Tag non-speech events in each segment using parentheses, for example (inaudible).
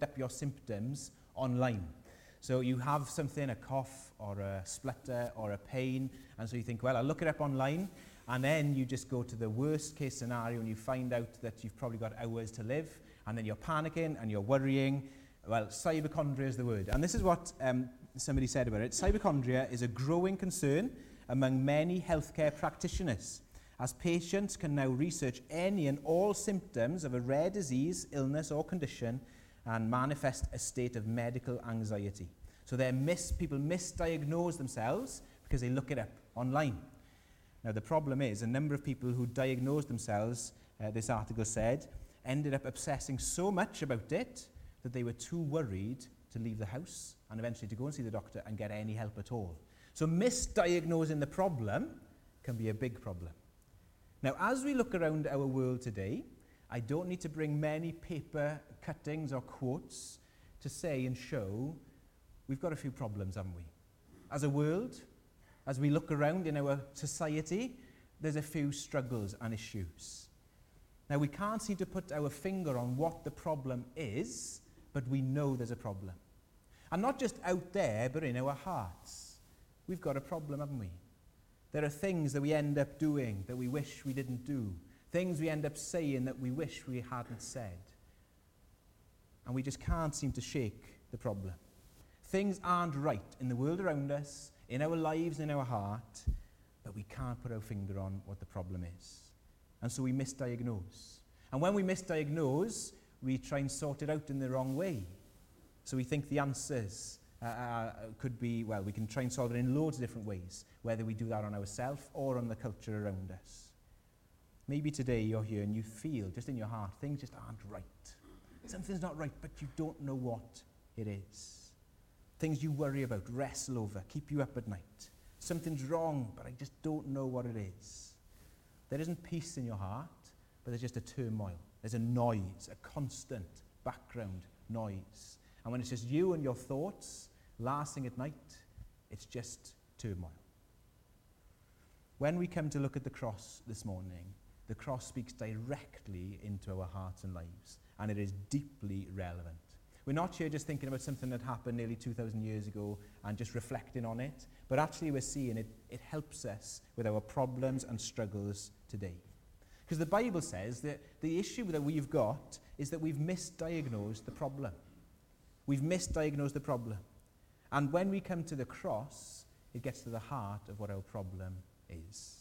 up your symptoms online. So you have something, a cough or a splutter or a pain, and so you think, well, I'll look it up online, and then you just go to the worst case scenario and you find out that you've probably got hours to live, and then you're panicking and you're worrying. Well, cyberchondria is the word. And this is what um, somebody said about it. Cyberchondria is a growing concern among many healthcare practitioners, as patients can now research any and all symptoms of a rare disease, illness or condition – and manifest a state of medical anxiety. So they miss, people misdiagnose themselves because they look it up online. Now, the problem is a number of people who diagnosed themselves, uh, this article said, ended up obsessing so much about it that they were too worried to leave the house and eventually to go and see the doctor and get any help at all. So, misdiagnosing the problem can be a big problem. Now, as we look around our world today, I don't need to bring many paper cuttings or quotes to say and show we've got a few problems, haven't we? As a world, as we look around in our society, there's a few struggles and issues. Now, we can't seem to put our finger on what the problem is, but we know there's a problem. And not just out there, but in our hearts. We've got a problem, haven't we? There are things that we end up doing that we wish we didn't do Things we end up saying that we wish we hadn't said. And we just can't seem to shake the problem. Things aren't right in the world around us, in our lives, in our heart, but we can't put our finger on what the problem is. And so we misdiagnose. And when we misdiagnose, we try and sort it out in the wrong way. So we think the answers uh, uh, could be, well, we can try and solve it in loads of different ways, whether we do that on ourselves or on the culture around us. Maybe today you're here and you feel just in your heart things just aren't right. Something's not right, but you don't know what it is. Things you worry about, wrestle over, keep you up at night. Something's wrong, but I just don't know what it is. There isn't peace in your heart, but there's just a turmoil. There's a noise, a constant background noise. And when it's just you and your thoughts lasting at night, it's just turmoil. When we come to look at the cross this morning, the cross speaks directly into our hearts and lives, and it is deeply relevant. We're not here just thinking about something that happened nearly 2,000 years ago and just reflecting on it, but actually we're seeing it, it helps us with our problems and struggles today. Because the Bible says that the issue that we've got is that we've misdiagnosed the problem. We've misdiagnosed the problem. And when we come to the cross, it gets to the heart of what our problem is.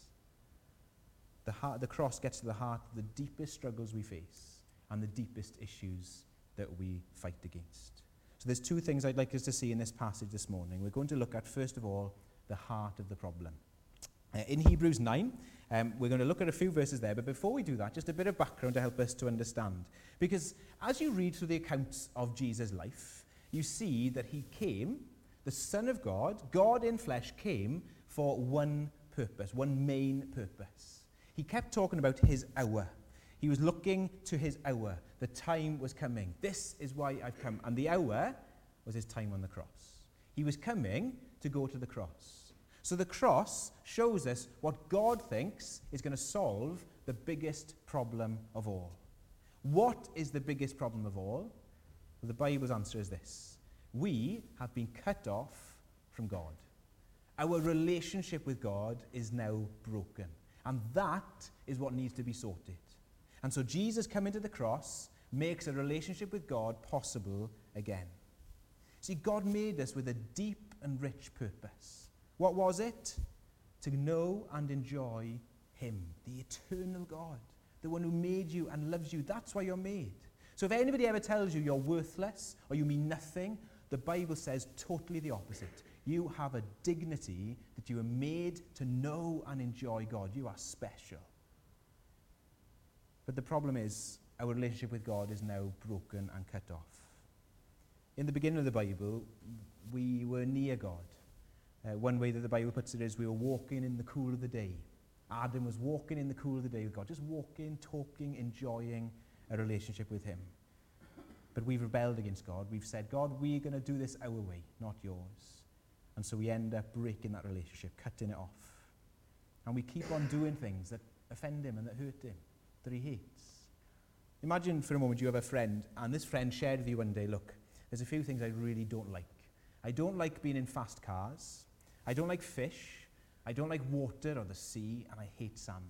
The, heart, the cross gets to the heart of the deepest struggles we face and the deepest issues that we fight against. So there's two things I'd like us to see in this passage this morning. We're going to look at, first of all, the heart of the problem. Uh, in Hebrews 9, um, we're going to look at a few verses there, but before we do that, just a bit of background to help us to understand. Because as you read through the accounts of Jesus' life, you see that he came, the Son of God, God in flesh, came for one purpose, one main purpose. He kept talking about his hour. He was looking to his hour. The time was coming. This is why I've come. And the hour was his time on the cross. He was coming to go to the cross. So the cross shows us what God thinks is going to solve the biggest problem of all. What is the biggest problem of all? Well, the Bible's answer is this We have been cut off from God. Our relationship with God is now broken. And that is what needs to be sorted. And so Jesus coming to the cross makes a relationship with God possible again. See, God made us with a deep and rich purpose. What was it? To know and enjoy Him, the eternal God, the one who made you and loves you. That's why you're made. So if anybody ever tells you you're worthless or you mean nothing, the Bible says totally the opposite. You have a dignity that you are made to know and enjoy God. You are special. But the problem is, our relationship with God is now broken and cut off. In the beginning of the Bible, we were near God. Uh, one way that the Bible puts it is we were walking in the cool of the day. Adam was walking in the cool of the day with God, just walking, talking, enjoying a relationship with Him. But we've rebelled against God. We've said, God, we're going to do this our way, not yours. And so we end up breaking that relationship, cutting it off. And we keep on doing things that offend him and that hurt him, that he hates. Imagine for a moment you have a friend, and this friend shared with you one day, look, there's a few things I really don't like. I don't like being in fast cars. I don't like fish. I don't like water or the sea, and I hate sand.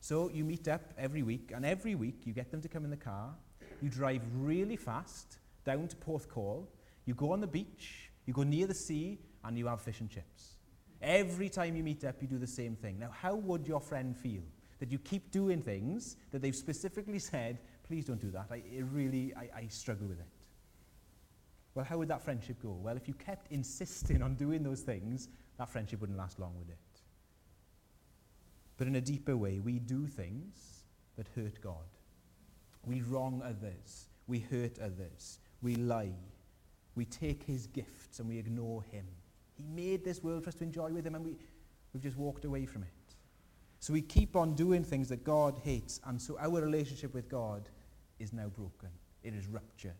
So you meet up every week, and every week you get them to come in the car. You drive really fast down to Porthcawl. You go on the beach, you go near the sea, and you have fish and chips. Every time you meet up, you do the same thing. Now, how would your friend feel? That you keep doing things that they've specifically (laughs) said, please don't do that. I, really, I, I struggle with it. Well, how would that friendship go? Well, if you kept insisting on doing those things, that friendship wouldn't last long, would it? But in a deeper way, we do things that hurt God. We wrong others. We hurt others. We lie. We take his gifts and we ignore him. He made this world for us to enjoy with him and we, we've just walked away from it. So we keep on doing things that God hates and so our relationship with God is now broken. It is ruptured.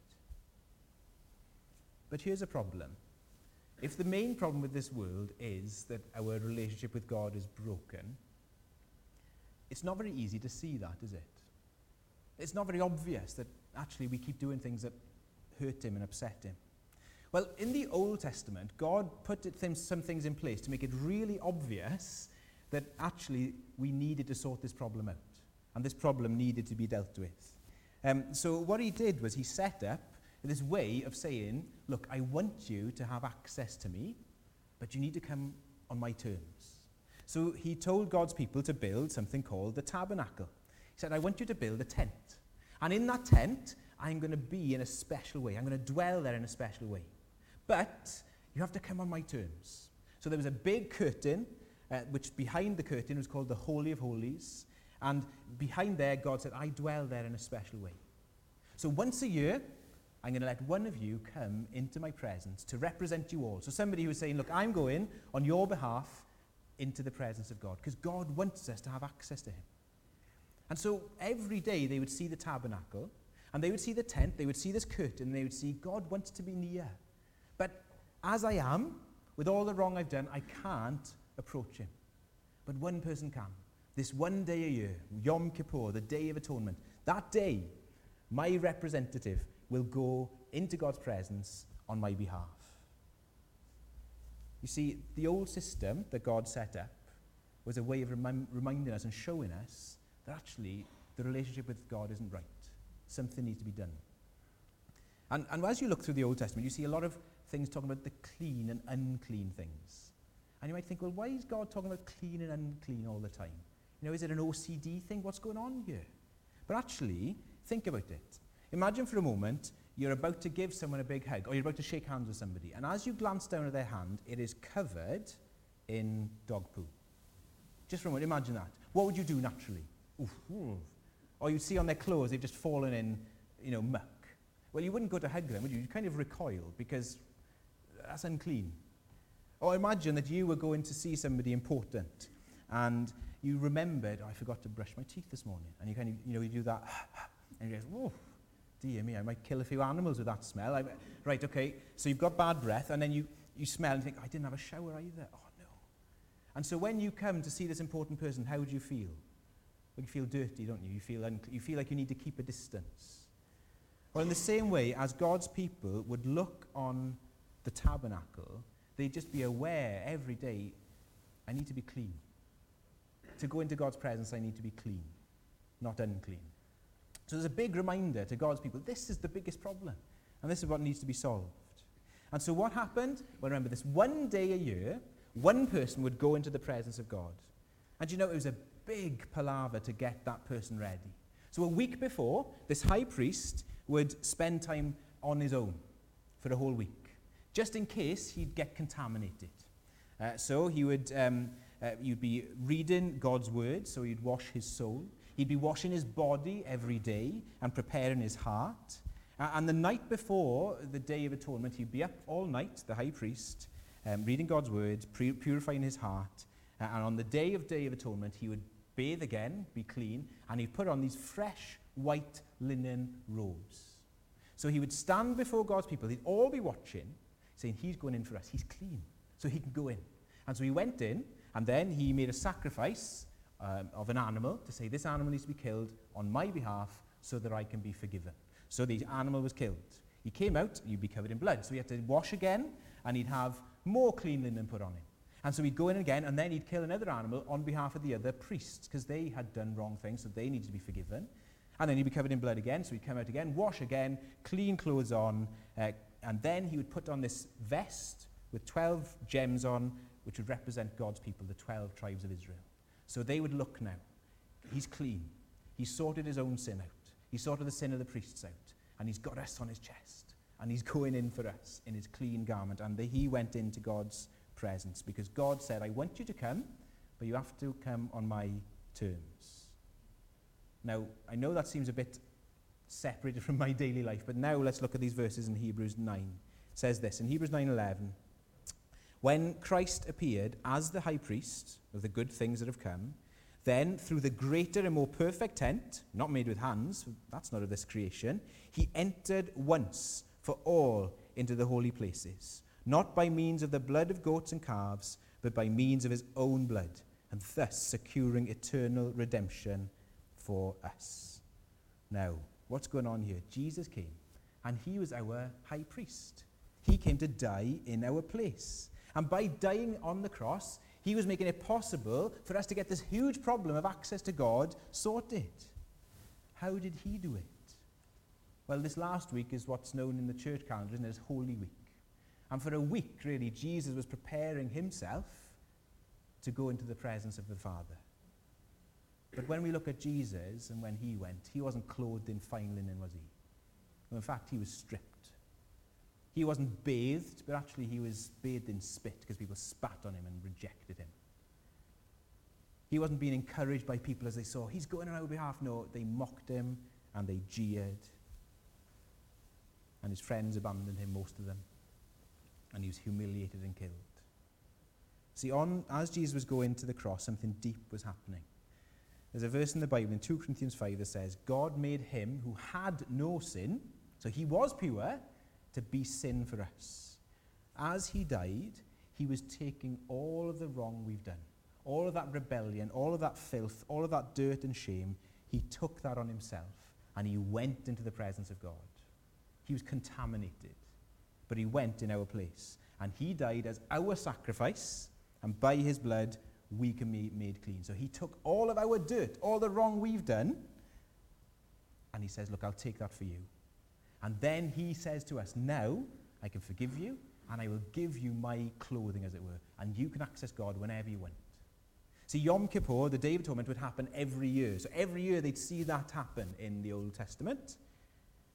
But here's a problem. If the main problem with this world is that our relationship with God is broken, it's not very easy to see that, is it? It's not very obvious that actually we keep doing things that hurt him and upset him. Well, in the Old Testament, God put some things in place to make it really obvious that actually we needed to sort this problem out. And this problem needed to be dealt with. Um, so what he did was he set up this way of saying, look, I want you to have access to me, but you need to come on my terms. So he told God's people to build something called the tabernacle. He said, I want you to build a tent. And in that tent, I'm going to be in a special way. I'm going to dwell there in a special way. But you have to come on my terms. So there was a big curtain, uh, which behind the curtain was called the Holy of Holies. And behind there, God said, I dwell there in a special way. So once a year, I'm going to let one of you come into my presence to represent you all. So somebody who is saying, look, I'm going on your behalf into the presence of God because God wants us to have access to him. And so every day they would see the tabernacle and they would see the tent, they would see this curtain, and they would see God wants to be near. As I am, with all the wrong I've done, I can't approach him. But one person can. This one day a year, Yom Kippur, the Day of Atonement, that day, my representative will go into God's presence on my behalf. You see, the old system that God set up was a way of remi- reminding us and showing us that actually the relationship with God isn't right. Something needs to be done. And, and as you look through the Old Testament, you see a lot of things talking about the clean and unclean things. And you might think, well, why is God talking about clean and unclean all the time? You know, is it an OCD thing? What's going on here? But actually, think about it. Imagine for a moment you're about to give someone a big hug or you're about to shake hands with somebody. And as you glance down at their hand, it is covered in dog poo. Just for a moment, imagine that. What would you do naturally? Oof, oof. Or you'd see on their clothes they've just fallen in, you know, muck. Well, you wouldn't go to hug them, would you? You'd kind of recoil because that's unclean. Or imagine that you were going to see somebody important and you remembered, oh, I forgot to brush my teeth this morning. And you kind of, you know, you do that, (sighs) and you go, oh, dear me, I might kill a few animals with that smell. I, right, okay, so you've got bad breath, and then you, you smell and think, I didn't have a shower either. Oh, no. And so when you come to see this important person, how would you feel? Well, you feel dirty, don't you? You feel, you feel like you need to keep a distance. Well, in the same way, as God's people would look on the tabernacle, they'd just be aware every day, I need to be clean. To go into God's presence, I need to be clean, not unclean. So there's a big reminder to God's people this is the biggest problem, and this is what needs to be solved. And so what happened? Well, remember, this one day a year, one person would go into the presence of God. And you know, it was a big palaver to get that person ready. So a week before, this high priest would spend time on his own for a whole week, just in case he'd get contaminated. Uh, so he would, um, uh, you'd be reading God's word, so he'd wash his soul. He'd be washing his body every day and preparing his heart. Uh, and the night before the Day of Atonement, he'd be up all night, the high priest, um, reading God's word, purifying his heart. Uh, and on the day of Day of Atonement, he would bathe again, be clean, and he'd put on these fresh white linen robes. So he would stand before God's people, they'd all be watching, saying, He's going in for us, he's clean, so he can go in. And so he went in, and then he made a sacrifice um, of an animal to say, This animal needs to be killed on my behalf so that I can be forgiven. So the animal was killed. He came out, you'd be covered in blood. So he had to wash again, and he'd have more clean linen put on him. And so he'd go in again, and then he'd kill another animal on behalf of the other priests, because they had done wrong things, so they needed to be forgiven. And then he'd be covered in blood again, so he'd come out again, wash again, clean clothes on, uh, and then he would put on this vest with 12 gems on, which would represent God's people, the 12 tribes of Israel. So they would look now. He's clean. He sorted his own sin out. He sorted the sin of the priests out. And he's got us on his chest. And he's going in for us in his clean garment. And the, he went into God's presence because God said, I want you to come, but you have to come on my terms. Now, I know that seems a bit separated from my daily life, but now let's look at these verses in Hebrews 9. It says this in Hebrews 9:11, when Christ appeared as the high priest of the good things that have come, then through the greater and more perfect tent, not made with hands, that's not of this creation, he entered once for all into the holy places, not by means of the blood of goats and calves, but by means of his own blood, and thus securing eternal redemption for us. Now, what's going on here? Jesus came, and he was our high priest. He came to die in our place. And by dying on the cross, he was making it possible for us to get this huge problem of access to God sorted. How did he do it? Well, this last week is what's known in the church calendar as Holy Week. And for a week, really, Jesus was preparing himself to go into the presence of the Father. But when we look at Jesus and when he went, he wasn't clothed in fine linen, was he? Well, in fact, he was stripped. He wasn't bathed, but actually he was bathed in spit because people spat on him and rejected him. He wasn't being encouraged by people as they saw, he's going on our behalf. No, they mocked him and they jeered. And his friends abandoned him, most of them. And he was humiliated and killed. See, on, as Jesus was going to the cross, something deep was happening. There's a verse in the Bible in 2 Corinthians 5 that says, God made him who had no sin, so he was pure, to be sin for us. As he died, he was taking all of the wrong we've done, all of that rebellion, all of that filth, all of that dirt and shame. He took that on himself and he went into the presence of God. He was contaminated, but he went in our place. And he died as our sacrifice, and by his blood, we can be made clean. So he took all of our dirt, all the wrong we've done, and he says, Look, I'll take that for you. And then he says to us, Now I can forgive you and I will give you my clothing, as it were, and you can access God whenever you want. See, Yom Kippur, the Day of Atonement, would happen every year. So every year they'd see that happen in the Old Testament.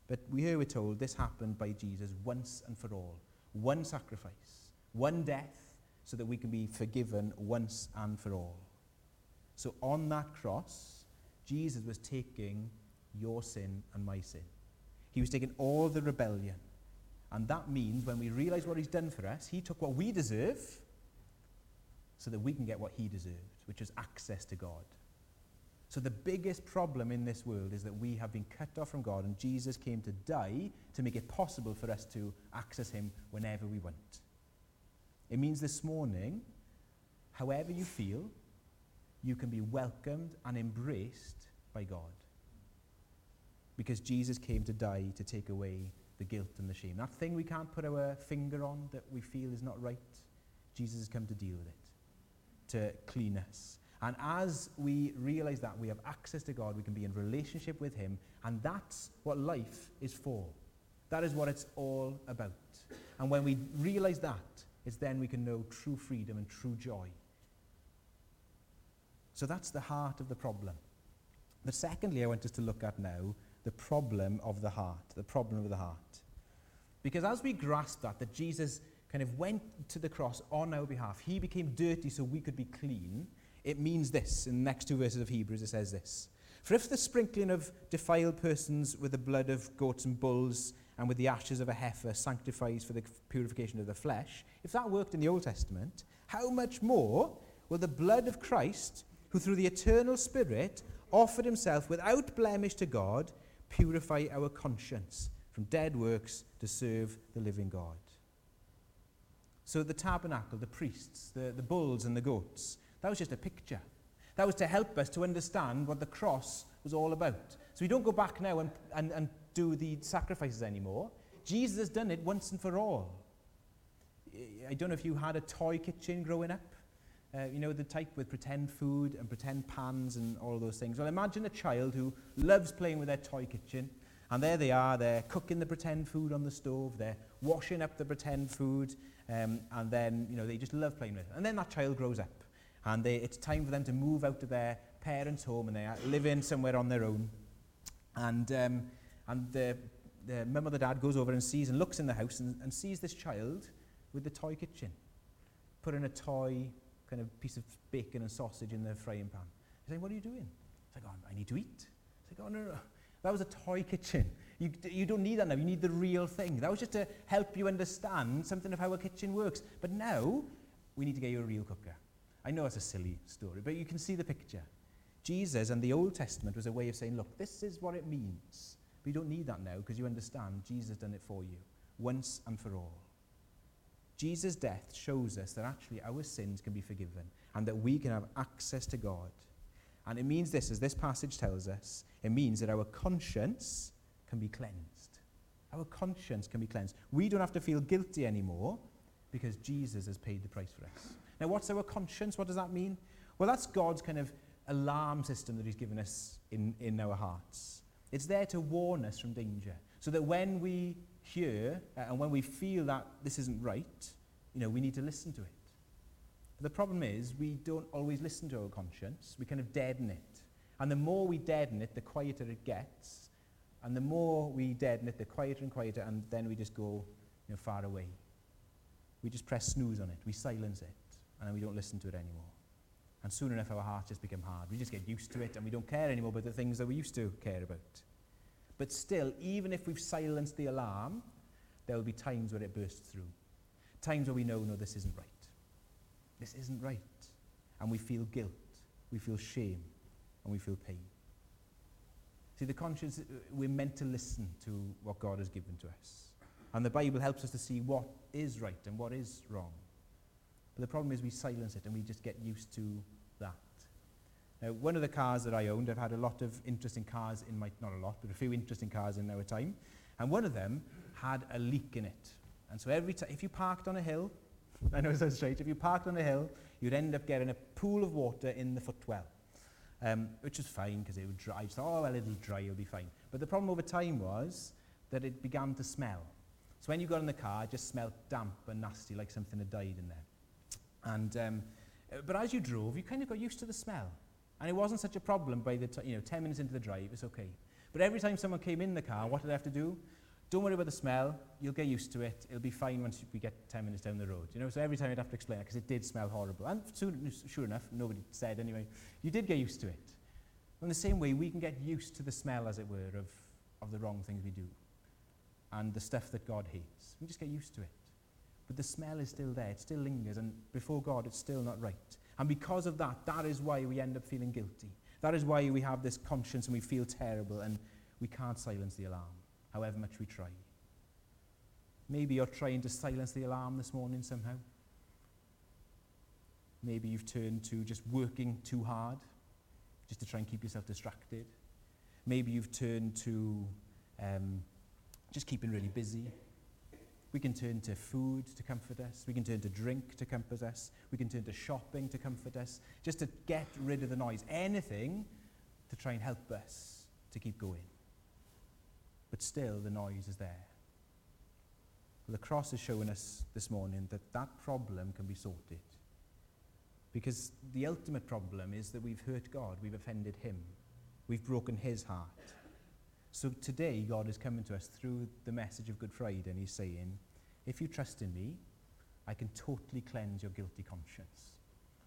But we here we're told this happened by Jesus once and for all. One sacrifice, one death, so that we can be forgiven once and for all. So on that cross, Jesus was taking your sin and my sin. He was taking all the rebellion. And that means when we realize what he's done for us, he took what we deserve so that we can get what he deserved, which is access to God. So the biggest problem in this world is that we have been cut off from God, and Jesus came to die to make it possible for us to access him whenever we want. It means this morning, however you feel, you can be welcomed and embraced by God because Jesus came to die to take away the guilt and the shame. That thing we can't put our finger on that we feel is not right, Jesus has come to deal with it, to clean us. And as we realize that we have access to God, we can be in relationship with Him, and that's what life is for. That is what it's all about. And when we realize that, it's then we can know true freedom and true joy. So that's the heart of the problem. But secondly, I want us to look at now the problem of the heart, the problem of the heart. Because as we grasp that, that Jesus kind of went to the cross on our behalf, he became dirty so we could be clean, it means this. In the next two verses of Hebrews, it says this. For if the sprinkling of defiled persons with the blood of goats and bulls and with the ashes of a heifer sanctifies for the purification of the flesh, if that worked in the Old Testament, how much more will the blood of Christ, who through the eternal Spirit offered himself without blemish to God, purify our conscience from dead works to serve the living God. So the tabernacle, the priests, the, the bulls and the goats, that was just a picture. That was to help us to understand what the cross was all about. So we don't go back now and, and, and do the sacrifices anymore. Jesus has done it once and for all. I don't know if you had a toy kitchen growing up. Uh, you know, the type with pretend food and pretend pans and all those things. Well, imagine a child who loves playing with their toy kitchen. And there they are, they're cooking the pretend food on the stove, they're washing up the pretend food, um, and then, you know, they just love playing with it. And then that child grows up, and they, it's time for them to move out of their parents' home, and they are living somewhere on their own. And, um, and the, the mum or the dad goes over and sees and looks in the house and, and sees this child with the toy kitchen, putting a toy kind of piece of bacon and sausage in the frying pan. He's like, what are you doing? He's like, oh, I need to eat. He's like, oh, no, no, that was a toy kitchen. You, you don't need that now. You need the real thing. That was just to help you understand something of how a kitchen works. But now, we need to get you a real cooker. I know it's a silly story, but you can see the picture. Jesus and the Old Testament was a way of saying, look, this is what it means. But you don't need that now because you understand Jesus has done it for you once and for all. Jesus' death shows us that actually our sins can be forgiven and that we can have access to God. And it means this, as this passage tells us, it means that our conscience can be cleansed. Our conscience can be cleansed. We don't have to feel guilty anymore because Jesus has paid the price for us. Now, what's our conscience? What does that mean? Well, that's God's kind of alarm system that He's given us in, in our hearts. It's there to warn us from danger so that when we hear uh, and when we feel that this isn't right, you know, we need to listen to it. But the problem is we don't always listen to our conscience. We kind of deaden it. And the more we deaden it, the quieter it gets. And the more we deaden it, the quieter and quieter, and then we just go you know, far away. We just press snooze on it. We silence it, and we don't listen to it anymore. And soon enough, our hearts just become hard. We just get used to it, and we don't care anymore about the things that we used to care about. But still, even if we've silenced the alarm, there will be times where it bursts through. Times where we know, no, this isn't right. This isn't right. And we feel guilt, we feel shame, and we feel pain. See, the conscience, uh, we're meant to listen to what God has given to us. And the Bible helps us to see what is right and what is wrong. But the problem is we silence it and we just get used to that. Now, one of the cars that I owned, I've had a lot of interesting cars in my, not a lot, but a few interesting cars in our time, and one of them had a leak in it. And so every time, if you parked on a hill, (laughs) I know it sounds strange, if you parked on a hill, you'd end up getting a pool of water in the footwell, um, which is fine because it would dry. You thought, oh, well, it'll dry, it'll be fine. But the problem over time was that it began to smell. So when you got in the car, it just smelled damp and nasty, like something had died in there. And um, Uh, but as you drove, you kind of got used to the smell. And it wasn't such a problem by the time, you know, 10 minutes into the drive, it's okay. But every time someone came in the car, what did they have to do? Don't worry about the smell. You'll get used to it. It'll be fine once we get 10 minutes down the road. You know, so every time I'd have to explain it because it did smell horrible. And soon, sure enough, nobody said anyway, you did get used to it. In the same way, we can get used to the smell, as it were, of, of the wrong things we do and the stuff that God hates. We just get used to it. But the smell is still there. It still lingers. And before God, it's still not right. And because of that, that is why we end up feeling guilty. That is why we have this conscience and we feel terrible and we can't silence the alarm, however much we try. Maybe you're trying to silence the alarm this morning somehow. Maybe you've turned to just working too hard, just to try and keep yourself distracted. Maybe you've turned to um, just keeping really busy. We can turn to food to comfort us. We can turn to drink to comfort us. We can turn to shopping to comfort us, just to get rid of the noise. Anything to try and help us to keep going. But still, the noise is there. The cross is showing us this morning that that problem can be sorted. Because the ultimate problem is that we've hurt God, we've offended Him, we've broken His heart. So today, God is coming to us through the message of Good Friday, and He's saying, If you trust in me, I can totally cleanse your guilty conscience.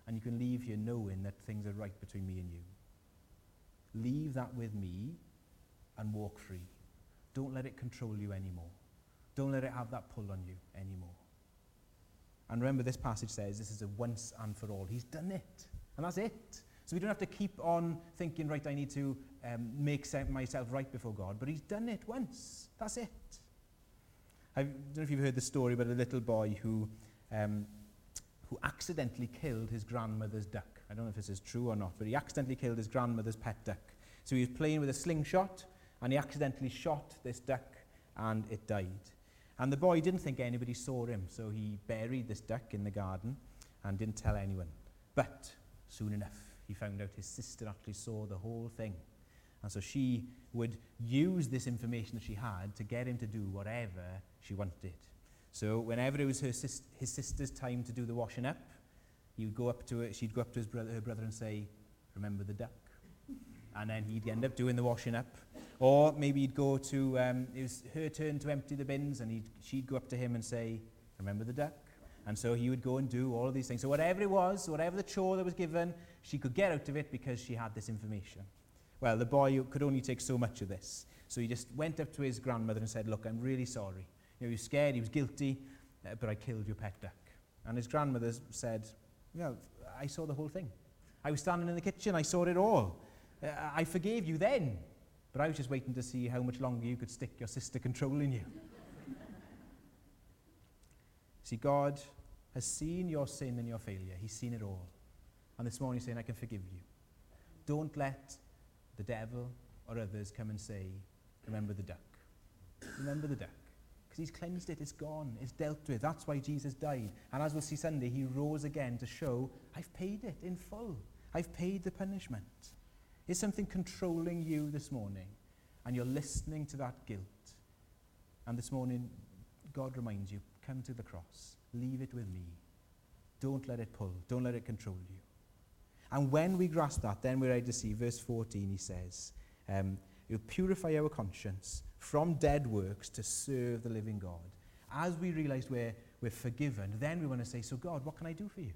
And you can leave here knowing that things are right between me and you. Leave that with me and walk free. Don't let it control you anymore. Don't let it have that pull on you anymore. And remember, this passage says this is a once and for all. He's done it. And that's it. So we don't have to keep on thinking, right, I need to um, make myself right before God. But he's done it once. That's it. I don't know if you've heard the story about a little boy who, um, who accidentally killed his grandmother's duck. I don't know if this is true or not, but he accidentally killed his grandmother's pet duck. So he was playing with a slingshot and he accidentally shot this duck and it died. And the boy didn't think anybody saw him, so he buried this duck in the garden and didn't tell anyone. But soon enough, he found out his sister actually saw the whole thing. And so she would use this information that she had to get him to do whatever she wanted. So whenever it was her sis- his sister's time to do the washing up, he would go up to it, she'd go up to his brother, her brother and say, remember the duck? And then he'd end up doing the washing up. Or maybe he'd go to, um, it was her turn to empty the bins and he'd, she'd go up to him and say, remember the duck? And so he would go and do all of these things. So whatever it was, whatever the chore that was given, she could get out of it because she had this information. Well, the boy could only take so much of this. So he just went up to his grandmother and said, look, I'm really sorry. You know, he was scared, he was guilty, uh, but I killed your pet duck. And his grandmother said, well, I saw the whole thing. I was standing in the kitchen, I saw it all. Uh, I forgave you then, but I was just waiting to see how much longer you could stick your sister controlling you. (laughs) see, God has seen your sin and your failure. He's seen it all. And this morning he's saying, I can forgive you. Don't let the devil or others come and say, remember the duck. Remember the duck. Because he's cleansed it, it's gone, it's dealt with. That's why Jesus died. And as we'll see Sunday, he rose again to show, I've paid it in full. I've paid the punishment. Is something controlling you this morning? And you're listening to that guilt. And this morning, God reminds you, come to the cross. Leave it with me. Don't let it pull. Don't let it control you. And when we grasp that, then we're ready to see. Verse 14, he says, um, You purify our conscience from dead works to serve the living God. As we realize we're, we're forgiven, then we want to say, So, God, what can I do for you?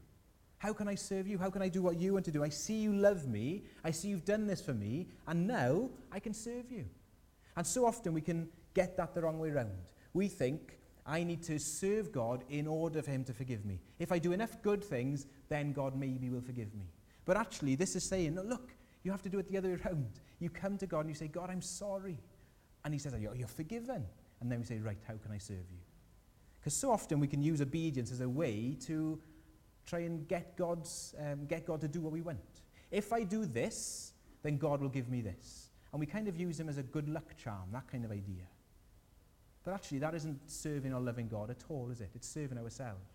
How can I serve you? How can I do what you want to do? I see you love me. I see you've done this for me. And now I can serve you. And so often we can get that the wrong way around. We think, I need to serve God in order for him to forgive me. If I do enough good things, then God maybe will forgive me. But actually, this is saying, no, look, you have to do it the other way around. You come to God and you say, God, I'm sorry. And he says, you're, you're forgiven. And then we say, right, how can I serve you? Because so often we can use obedience as a way to try and get, God's, um, get God to do what we want. If I do this, then God will give me this. And we kind of use him as a good luck charm, that kind of idea. But actually, that isn't serving or loving God at all, is it? It's serving ourselves.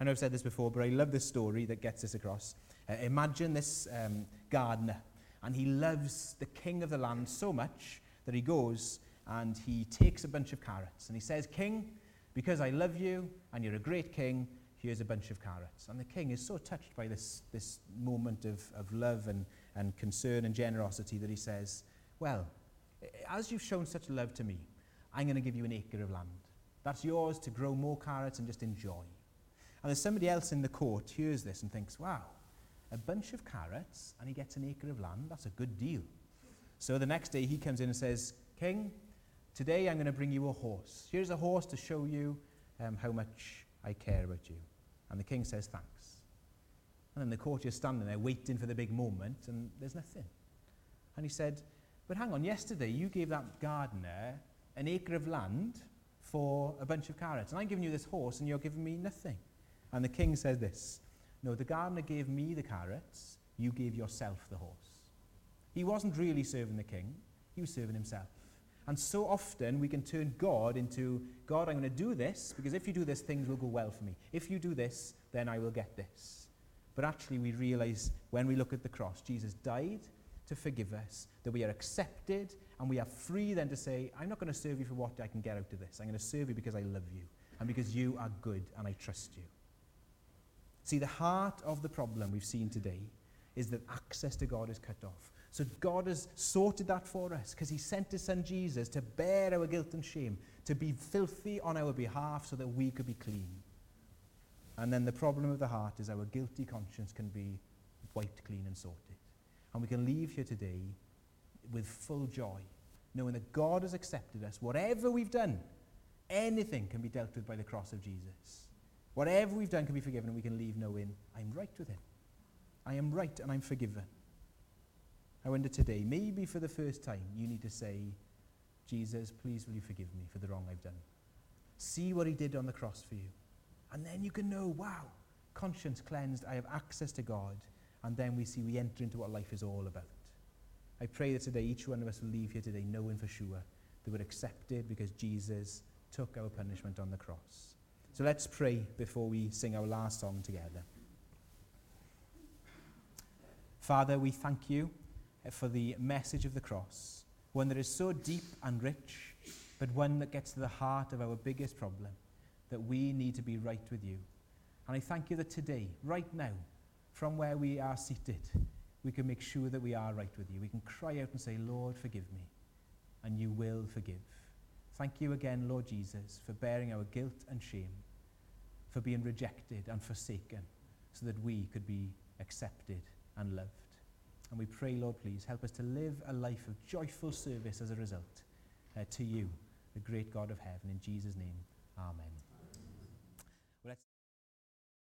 I know I've said this before, but I love this story that gets this across. Uh, imagine this um, gardener, and he loves the king of the land so much that he goes and he takes a bunch of carrots and he says, King, because I love you and you're a great king, here's a bunch of carrots. And the king is so touched by this, this moment of, of love and, and concern and generosity that he says, Well, as you've shown such love to me, I'm going to give you an acre of land. That's yours to grow more carrots and just enjoy. And there's somebody else in the court hears this and thinks, wow, a bunch of carrots and he gets an acre of land. That's a good deal. So the next day he comes in and says, King, today I'm going to bring you a horse. Here's a horse to show you um, how much I care about you. And the king says, thanks. And then the courtier's standing there waiting for the big moment and there's nothing. And he said, but hang on, yesterday you gave that gardener an acre of land for a bunch of carrots. And I'm giving you this horse and you're giving me nothing. And the king says this, no, the gardener gave me the carrots, you gave yourself the horse. He wasn't really serving the king, he was serving himself. And so often we can turn God into, God, I'm going to do this, because if you do this, things will go well for me. If you do this, then I will get this. But actually, we realize when we look at the cross, Jesus died to forgive us, that we are accepted, and we are free then to say, I'm not going to serve you for what I can get out of this. I'm going to serve you because I love you, and because you are good, and I trust you. See, the heart of the problem we've seen today is that access to God is cut off. So God has sorted that for us because he sent his son Jesus to bear our guilt and shame, to be filthy on our behalf so that we could be clean. And then the problem of the heart is our guilty conscience can be wiped clean and sorted. And we can leave here today with full joy, knowing that God has accepted us. Whatever we've done, anything can be dealt with by the cross of Jesus. Whatever we've done can be forgiven, and we can leave knowing, I'm right with Him. I am right and I'm forgiven. I wonder today, maybe for the first time, you need to say, Jesus, please will you forgive me for the wrong I've done. See what He did on the cross for you. And then you can know, wow, conscience cleansed, I have access to God. And then we see we enter into what life is all about. I pray that today each one of us will leave here today knowing for sure that we're accepted because Jesus took our punishment on the cross. So let's pray before we sing our last song together. Father, we thank you for the message of the cross, one that is so deep and rich, but one that gets to the heart of our biggest problem, that we need to be right with you. And I thank you that today, right now, from where we are seated, we can make sure that we are right with you. We can cry out and say, Lord, forgive me, and you will forgive. Thank you again, Lord Jesus, for bearing our guilt and shame, for being rejected and forsaken so that we could be accepted and loved. And we pray, Lord, please help us to live a life of joyful service as a result uh, to you, the great God of heaven. In Jesus' name, Amen.